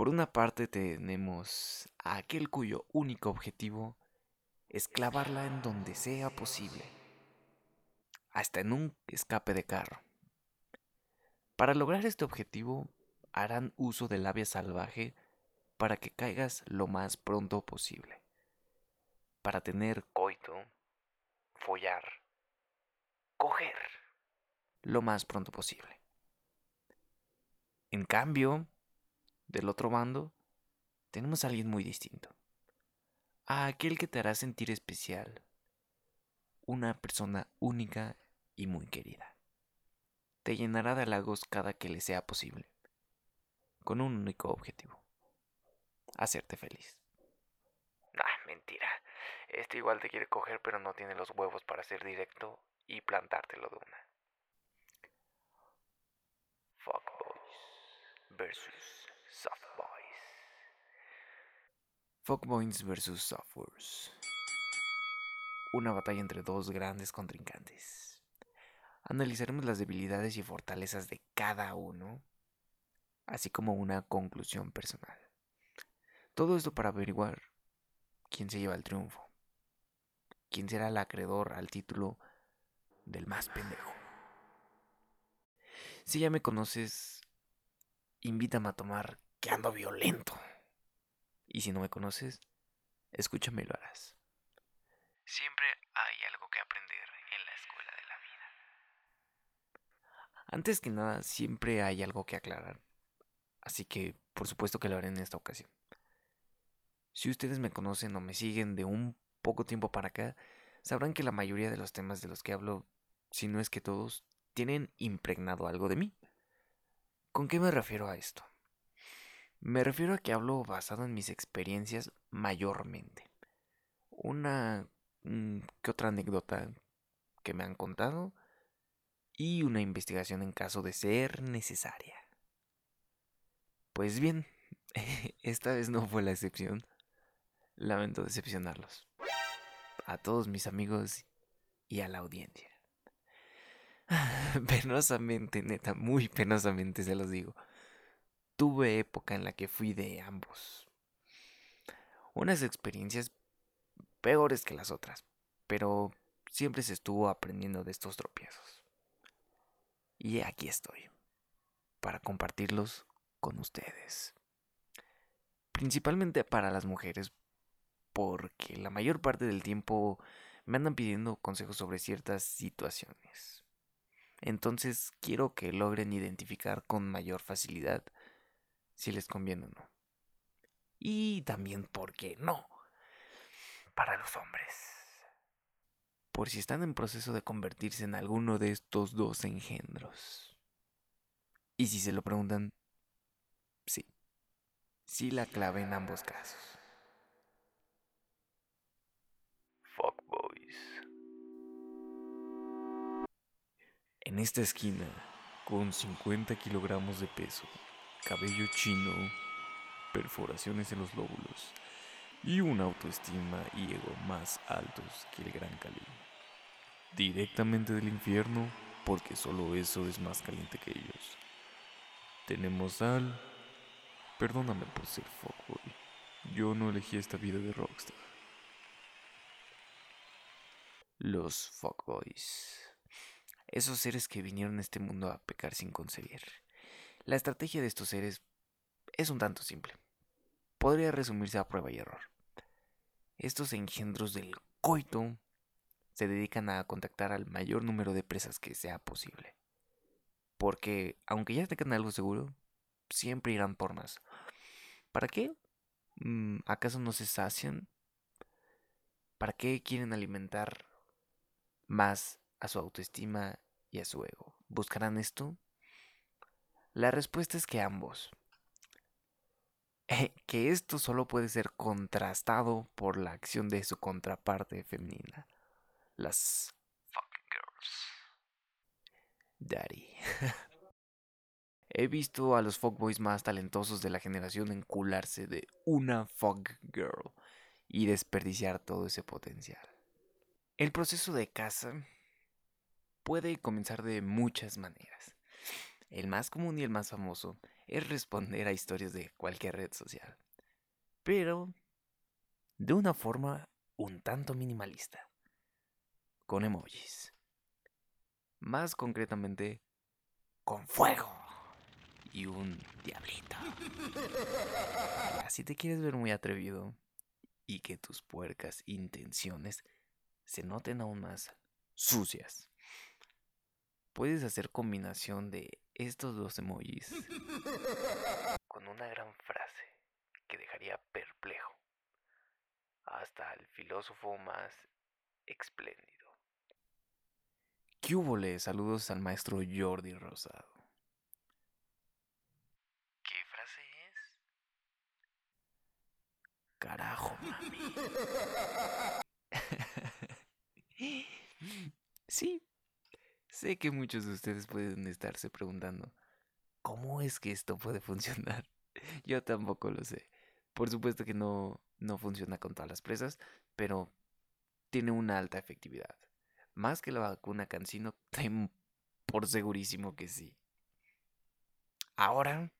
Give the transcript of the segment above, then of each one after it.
Por una parte tenemos a aquel cuyo único objetivo es clavarla en donde sea posible, hasta en un escape de carro. Para lograr este objetivo harán uso de labia salvaje para que caigas lo más pronto posible. Para tener coito, follar, coger lo más pronto posible. En cambio, del otro bando, tenemos a alguien muy distinto. A aquel que te hará sentir especial. Una persona única y muy querida. Te llenará de halagos cada que le sea posible. Con un único objetivo. Hacerte feliz. Ah, mentira. Este igual te quiere coger pero no tiene los huevos para ser directo y plantártelo de una. Fuckboys versus Softboys. Fuckboys versus Softwares. Una batalla entre dos grandes contrincantes. Analizaremos las debilidades y fortalezas de cada uno, así como una conclusión personal. Todo esto para averiguar quién se lleva el triunfo, quién será el acreedor al título del más pendejo. Si ya me conoces, invítame a tomar que ando violento. Y si no me conoces, escúchame y lo harás. Siempre hay algo que aprender en la escuela de la vida. Antes que nada, siempre hay algo que aclarar. Así que, por supuesto que lo haré en esta ocasión. Si ustedes me conocen o me siguen de un poco tiempo para acá, sabrán que la mayoría de los temas de los que hablo, si no es que todos, tienen impregnado algo de mí. ¿Con qué me refiero a esto? Me refiero a que hablo basado en mis experiencias mayormente. Una mm, que otra anécdota que me han contado y una investigación en caso de ser necesaria. Pues bien, esta vez no fue la excepción. Lamento decepcionarlos. A todos mis amigos y a la audiencia. penosamente, neta, muy penosamente se los digo tuve época en la que fui de ambos. Unas experiencias peores que las otras, pero siempre se estuvo aprendiendo de estos tropiezos. Y aquí estoy, para compartirlos con ustedes. Principalmente para las mujeres, porque la mayor parte del tiempo me andan pidiendo consejos sobre ciertas situaciones. Entonces quiero que logren identificar con mayor facilidad si les conviene o no. Y también, ¿por qué no? Para los hombres. Por si están en proceso de convertirse en alguno de estos dos engendros. Y si se lo preguntan, sí. Sí la clave en ambos casos. En esta esquina, con 50 kilogramos de peso, cabello chino, perforaciones en los lóbulos y una autoestima y ego más altos que el Gran Cali. Directamente del infierno, porque solo eso es más caliente que ellos. Tenemos al... Perdóname por ser fuckboy. Yo no elegí esta vida de rockstar. Los fuckboys. Esos seres que vinieron a este mundo a pecar sin concebir la estrategia de estos seres es un tanto simple. Podría resumirse a prueba y error. Estos engendros del coito se dedican a contactar al mayor número de presas que sea posible. Porque, aunque ya tengan algo seguro, siempre irán por más. ¿Para qué? Mm, ¿Acaso no se sacian? ¿Para qué quieren alimentar más a su autoestima y a su ego? ¿Buscarán esto? La respuesta es que ambos. que esto solo puede ser contrastado por la acción de su contraparte femenina. Las fucking girls. Daddy. He visto a los fuckboys más talentosos de la generación encularse de una fuck girl y desperdiciar todo ese potencial. El proceso de caza puede comenzar de muchas maneras El más común y el más famoso es responder a historias de cualquier red social, pero de una forma un tanto minimalista, con emojis. Más concretamente, con fuego y un diablito. Si te quieres ver muy atrevido y que tus puercas intenciones se noten aún más sucias, puedes hacer combinación de estos dos emojis con una gran frase que dejaría perplejo hasta el filósofo más espléndido. ¿Qué hubo? Saludos al maestro Jordi Rosado. ¿Qué frase es? Carajo, mami. sí, sé que muchos de ustedes pueden estarse preguntando, ¿cómo es que esto puede funcionar? Yo tampoco lo sé. Por supuesto que no, no funciona con todas las presas, pero tiene una alta efectividad. Más que la vacuna Cancino, tengo por segurísimo que sí. Ahora,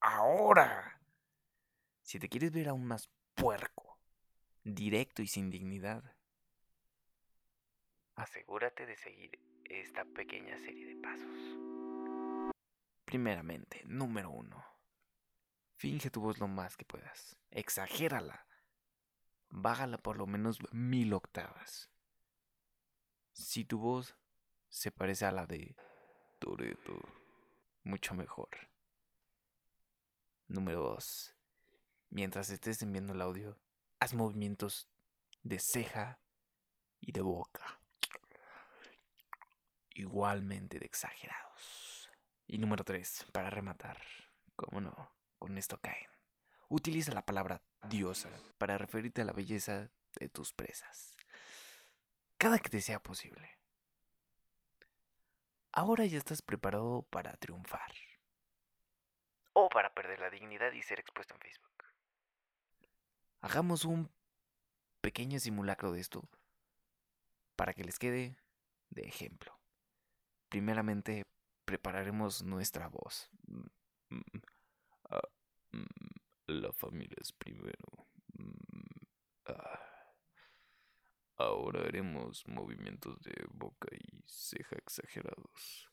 ahora, si te quieres ver aún más puerco, directo y sin dignidad, asegúrate de seguir esta pequeña serie de pasos. Primeramente, número uno. Finge tu voz lo más que puedas. Exagérala. Bájala por lo menos mil octavas. Si tu voz se parece a la de Toreto, mucho mejor. Número 2. Mientras estés enviando el audio, haz movimientos de ceja y de boca. Igualmente de exagerados. Y número 3. Para rematar, ¿cómo no? con esto caen. Utiliza la palabra diosa para referirte a la belleza de tus presas. Cada que te sea posible. Ahora ya estás preparado para triunfar. O para perder la dignidad y ser expuesto en Facebook. Hagamos un pequeño simulacro de esto para que les quede de ejemplo. Primeramente, prepararemos nuestra voz. Mm, mm, Ah, mm, la familia es primero. Ah. Ahora haremos movimientos de boca y ceja exagerados.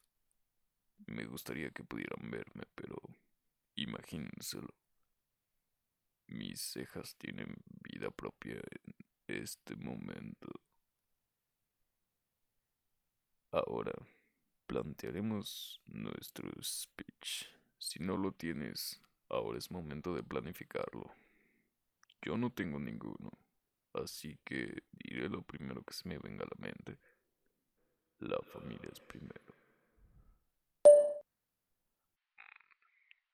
Me gustaría que pudieran verme, pero imagínenselo. Mis cejas tienen vida propia en este momento. Ahora plantearemos nuestro speech. Si no lo tienes, Ahora es momento de planificarlo. Yo no tengo ninguno, así que diré lo primero que se me venga a la mente. La familia es primero.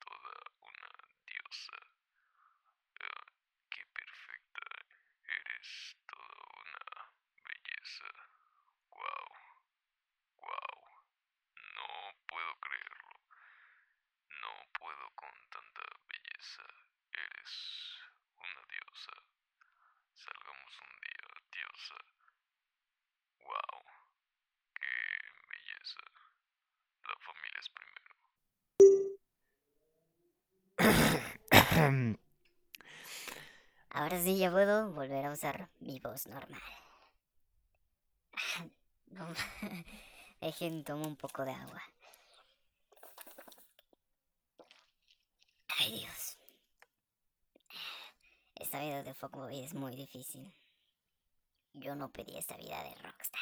Toda una diosa. Ah, qué perfecta. Eres toda una belleza. Wow. Wow. No puedo creerlo. No puedo con tanta belleza. Eres una diosa. Salgamos un día, diosa. Wow. Qué belleza. La familia es primero. Ahora sí ya puedo volver a usar mi voz normal. Dejen, tomo un poco de agua. Ay Dios. Esta vida de Fuckboy es muy difícil. Yo no pedí esta vida de rockstar.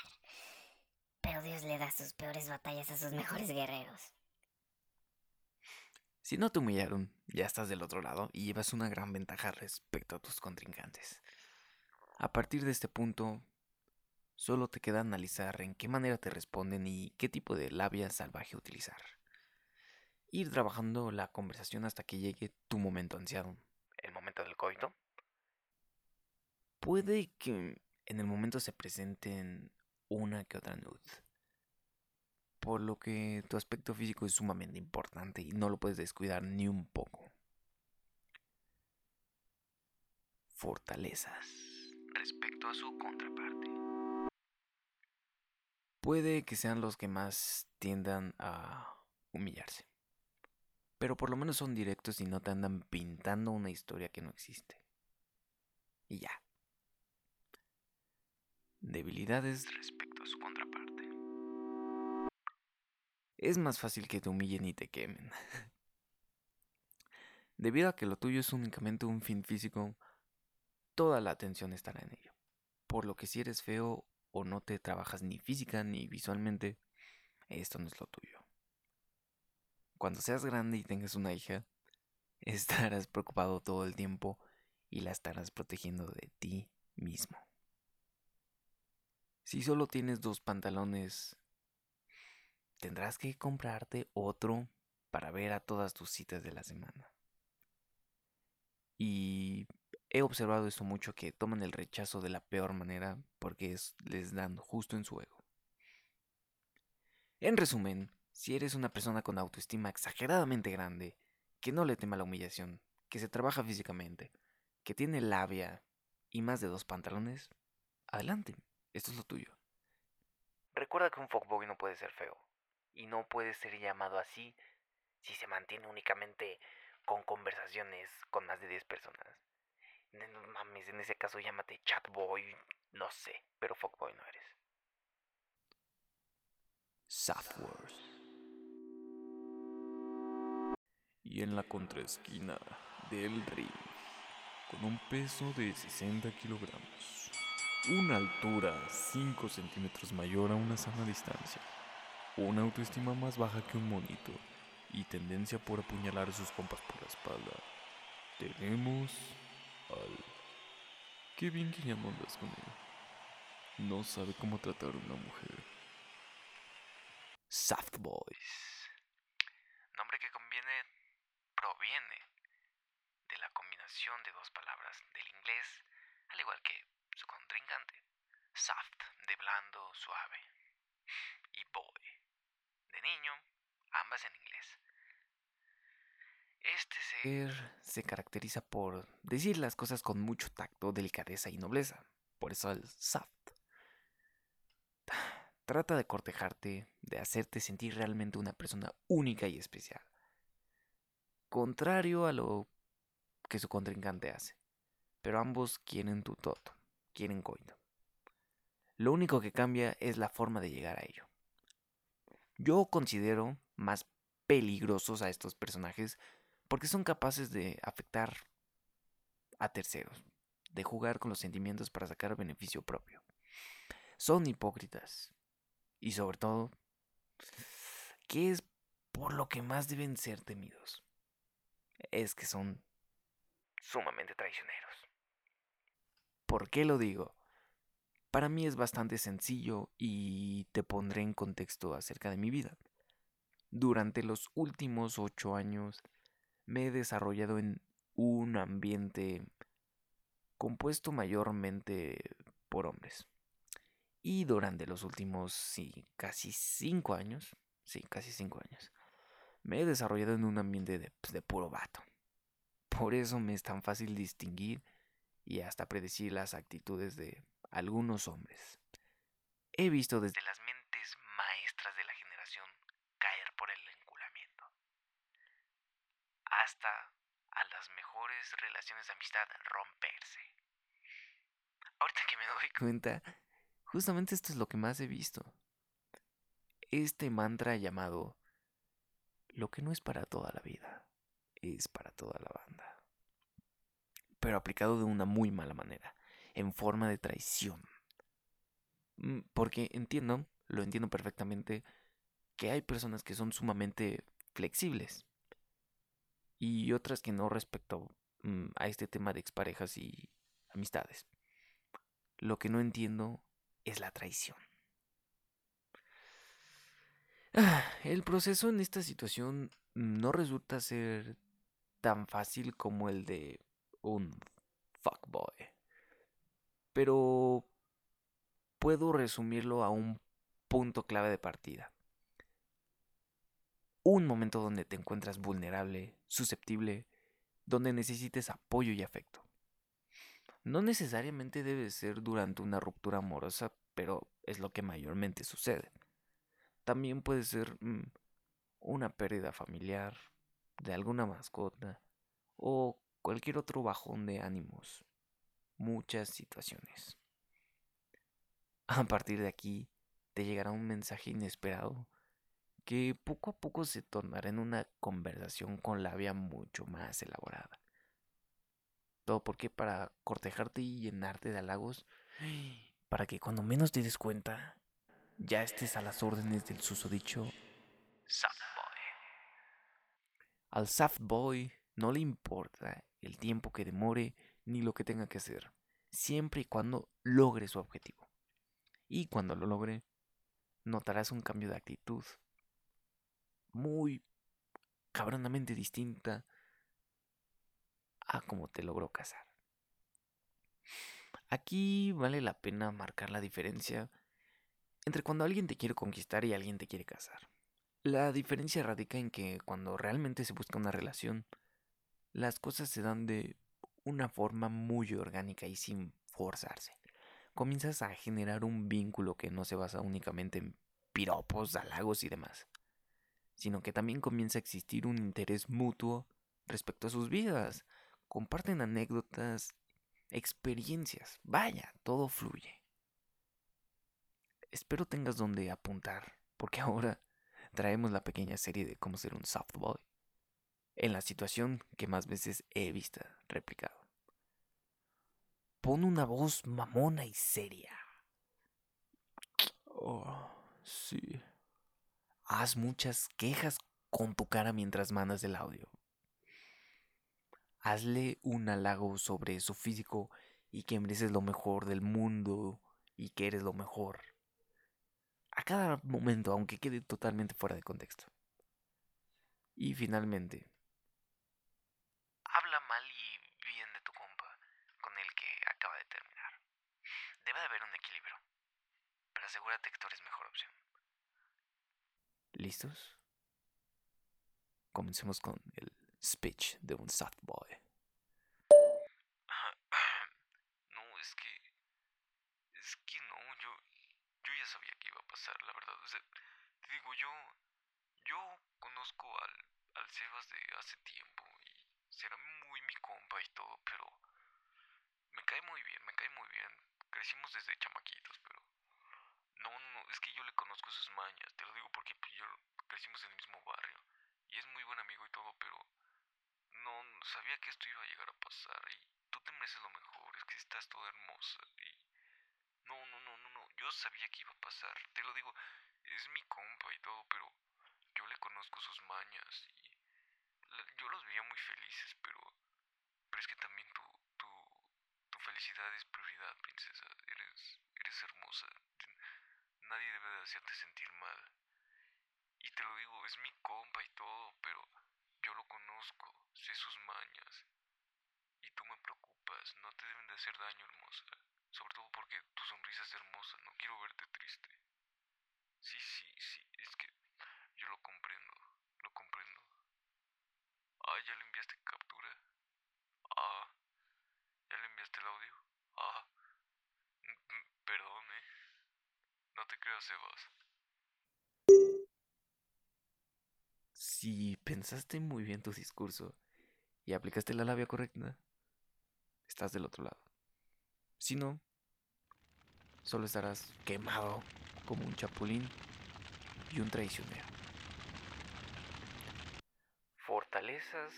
Pero Dios le da sus peores batallas a sus mejores guerreros. Si no te humillaron, ya estás del otro lado y llevas una gran ventaja respecto a tus contrincantes. A partir de este punto, solo te queda analizar en qué manera te responden y qué tipo de labia salvaje utilizar ir trabajando la conversación hasta que llegue tu momento ansiado. El momento del coito. Puede que en el momento se presenten una que otra nud. Por lo que tu aspecto físico es sumamente importante y no lo puedes descuidar ni un poco. Fortalezas respecto a su contraparte. Puede que sean los que más tiendan a humillarse Pero por lo menos son directos y no te andan pintando una historia que no existe. Y ya. Debilidades respecto a su contraparte. Es más fácil que te humillen y te quemen. Debido a que lo tuyo es únicamente un fin físico, toda la atención estará en ello. Por lo que si eres feo o no te trabajas ni física ni visualmente, esto no es lo tuyo. Cuando seas grande y tengas una hija, estarás preocupado todo el tiempo y la estarás protegiendo de ti mismo. Si solo tienes dos pantalones, tendrás que comprarte otro para ver a todas tus citas de la semana. Y he observado esto mucho que toman el rechazo de la peor manera porque les dan justo en su ego. En resumen, si eres una persona con autoestima exageradamente grande, que no le tema la humillación, que se trabaja físicamente, que tiene labia y más de dos pantalones, adelante, esto es lo tuyo. Recuerda que un fuckboy no puede ser feo, y no puede ser llamado así si se mantiene únicamente con conversaciones con más de 10 personas. No mames, en ese caso llámate chatboy, no sé, pero fuckboy no eres. Southworth. Y en la contraesquina del ring, con un peso de 60 kilogramos, una altura 5 centímetros mayor a una sana distancia, una autoestima más baja que un monito y tendencia por apuñalar a sus compas por la espalda, tenemos al... Qué bien que ya no andas con él. No sabe cómo tratar a una mujer. Soft Boys. Nombre que conviene, proviene de la combinación de dos palabras del inglés, al igual que su contrincante. Soft, de blando, suave. Y boy, de niño, ambas en inglés. Este ser se caracteriza por decir las cosas con mucho tacto, delicadeza y nobleza. Por eso el soft. Trata de cortejarte, de hacerte sentir realmente una persona única y especial. Contrario a lo que su contrincante hace. Pero ambos quieren tu toto, quieren coito. Lo único que cambia es la forma de llegar a ello. Yo considero más peligrosos a estos personajes porque son capaces de afectar a terceros, de jugar con los sentimientos para sacar beneficio propio. Son hipócritas y sobre todo, ¿qué es por lo que más deben ser temidos? Es que son sumamente traicioneros. ¿Por qué lo digo? Para mí es bastante sencillo y te pondré en contexto acerca de mi vida. Durante los últimos ocho años me he desarrollado en un ambiente compuesto mayormente por hombres. Y durante los últimos, sí, casi cinco años, sí, casi cinco años, me he desarrollado en un ambiente de, pues, puro vato. Por eso me es tan fácil distinguir y hasta predecir las actitudes de algunos hombres. He visto desde las mentes maestras de la generación caer por el hasta a las mejores relaciones de amistad romperse. Ahorita que me doy cuenta, justamente esto es lo que más he visto. Este mantra llamado lo que no es para toda la vida, es para toda la banda. Pero aplicado de una muy mala manera, en forma de traición. Mm, porque entiendo, lo entiendo perfectamente, que hay personas que son sumamente flexibles y otras que no respecto mm, a este tema de exparejas y amistades. Lo que no entiendo es la traición. Ah, el proceso en esta situación no resulta ser tan fácil como el de un fuckboy. Pero puedo resumirlo a un punto clave de partida un momento donde te encuentras vulnerable, susceptible, donde necesites apoyo y afecto. No necesariamente debe ser durante una ruptura amorosa, pero es lo que mayormente sucede. También puede ser mm, una pérdida familiar, de alguna mascota o cualquier otro bajón de ánimos. Muchas situaciones. A partir de aquí te llegará un mensaje inesperado que poco a poco se tornará en una conversación con labia mucho más elaborada. Todo porque para cortejarte y llenarte de halagos, para que cuando menos te des cuenta, ya estés a las órdenes del susodicho Soft Boy. Al Soft Boy no le importa el tiempo que demore ni lo que tenga que hacer, siempre y cuando logre su objetivo. Y cuando lo logre, notarás un cambio de actitud muy cabronamente distinta a como te logró casar. Aquí vale la pena marcar la diferencia entre cuando alguien te quiere conquistar y alguien te quiere casar. La diferencia radica en que cuando realmente se busca una relación, las cosas se dan de una forma muy orgánica y sin forzarse. Comienzas a generar un vínculo que no se basa únicamente en piropos, halagos y demás, sino que también comienza a existir un interés mutuo respecto a sus vidas. Comparten anécdotas, experiencias. Vaya, todo fluye. Espero tengas donde apuntar, porque ahora traemos la pequeña serie de cómo ser un softboy en la situación que más veces he visto replicado. Pon una voz mamona y seria. Oh, sí. Haz muchas quejas con tu cara mientras mandas el audio. Hazle un halago sobre su físico y que mereces lo mejor del mundo y que eres lo mejor. A cada momento, aunque quede totalmente fuera de contexto. Y finalmente, habla mal y bien de tu compa con el que acaba de terminar. Debe de haber un equilibrio, pero ¿Listos? Comencemos con el speech de un softboy. No, es que. Es que no, yo. Yo ya sabía que iba a pasar, la verdad. O sea, te digo, yo. Yo conozco al, al Sebas de hace tiempo y será muy mi compa y todo, pero. Me cae muy bien, me cae muy bien. Crecimos desde chamaquitos, pero. No, no, no, es que yo le conozco sus mañas. Te lo digo porque pues, yo crecimos en el mismo barrio. Y es muy buen amigo y todo, pero sabía que esto iba a llegar a pasar y tú te mereces lo mejor, es que estás toda hermosa y no, no, no, no, no, yo sabía que iba a pasar, te lo digo, es mi compa y todo, pero yo le conozco sus mañas y yo los veía muy felices, pero pero es que también tu tu tu felicidad es prioridad, princesa, eres eres hermosa. Nadie debe de hacerte sentir mal. Y te lo digo, es mi compa y todo, pero yo lo conozco, sé sus mañas. Y tú me preocupas, no te deben de hacer daño, hermosa. Sobre todo porque tu sonrisa es hermosa, no quiero verte triste. Sí, sí, sí, es que yo lo comprendo, lo comprendo. Ah, ¿ya le enviaste captura? Ah, ¿ya le enviaste el audio? Ah, perdón, ¿eh? No te creas, Sebas. Si pensaste muy bien tu discurso y aplicaste la labia correcta, estás del otro lado. Si no, solo estarás quemado como un chapulín y un traicionero. Fortalezas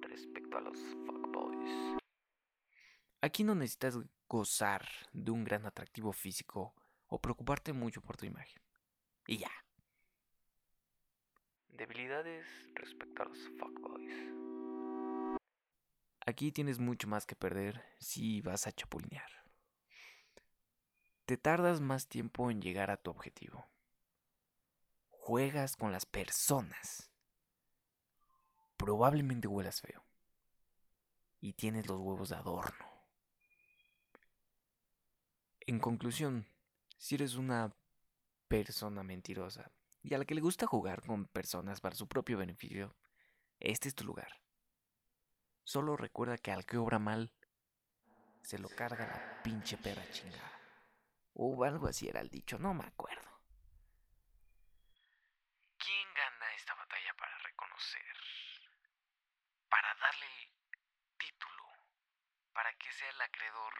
respecto a los fuckboys. Aquí no necesitas gozar de un gran atractivo físico o preocuparte mucho por tu imagen. Y ya. Debilidades respecto a los fuckboys. Aquí tienes mucho más que perder si vas a chapulinear. Te tardas más tiempo en llegar a tu objetivo. Juegas con las personas. Probablemente huelas feo. Y tienes los huevos de adorno. En conclusión, si eres una persona mentirosa y a la que le gusta jugar con personas para su propio beneficio, este es tu lugar. Solo recuerda que al que obra mal, se lo carga la pinche perra chingada. O algo así era el dicho, no me acuerdo. ¿Quién gana esta batalla para reconocer? Para darle título, para que sea el acreedor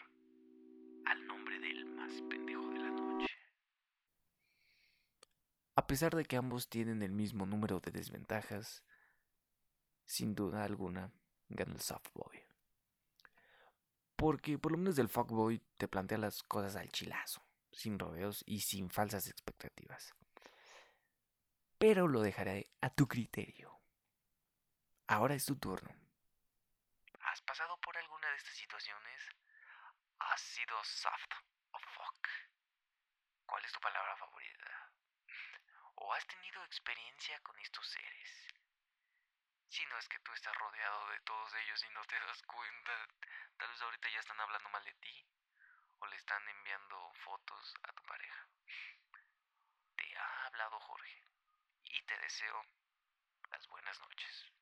al nombre del más pendejo de la noche. A pesar de que ambos tienen el mismo número de desventajas, sin duda alguna, gana el softboy. Porque por lo menos el fuckboy te plantea las cosas al chilazo, sin rodeos y sin falsas expectativas. Pero lo dejaré a tu criterio. Ahora es tu turno. ¿Has pasado por alguna de estas situaciones? ¿Has sido soft o fuck? ¿Cuál es tu palabra favorita? ¿O has tenido experiencia con estos seres? Si no es que tú estás rodeado de todos ellos y no te das cuenta, tal vez ahorita ya están hablando mal de ti o le están enviando fotos a tu pareja. Te ha hablado Jorge y te deseo las buenas noches.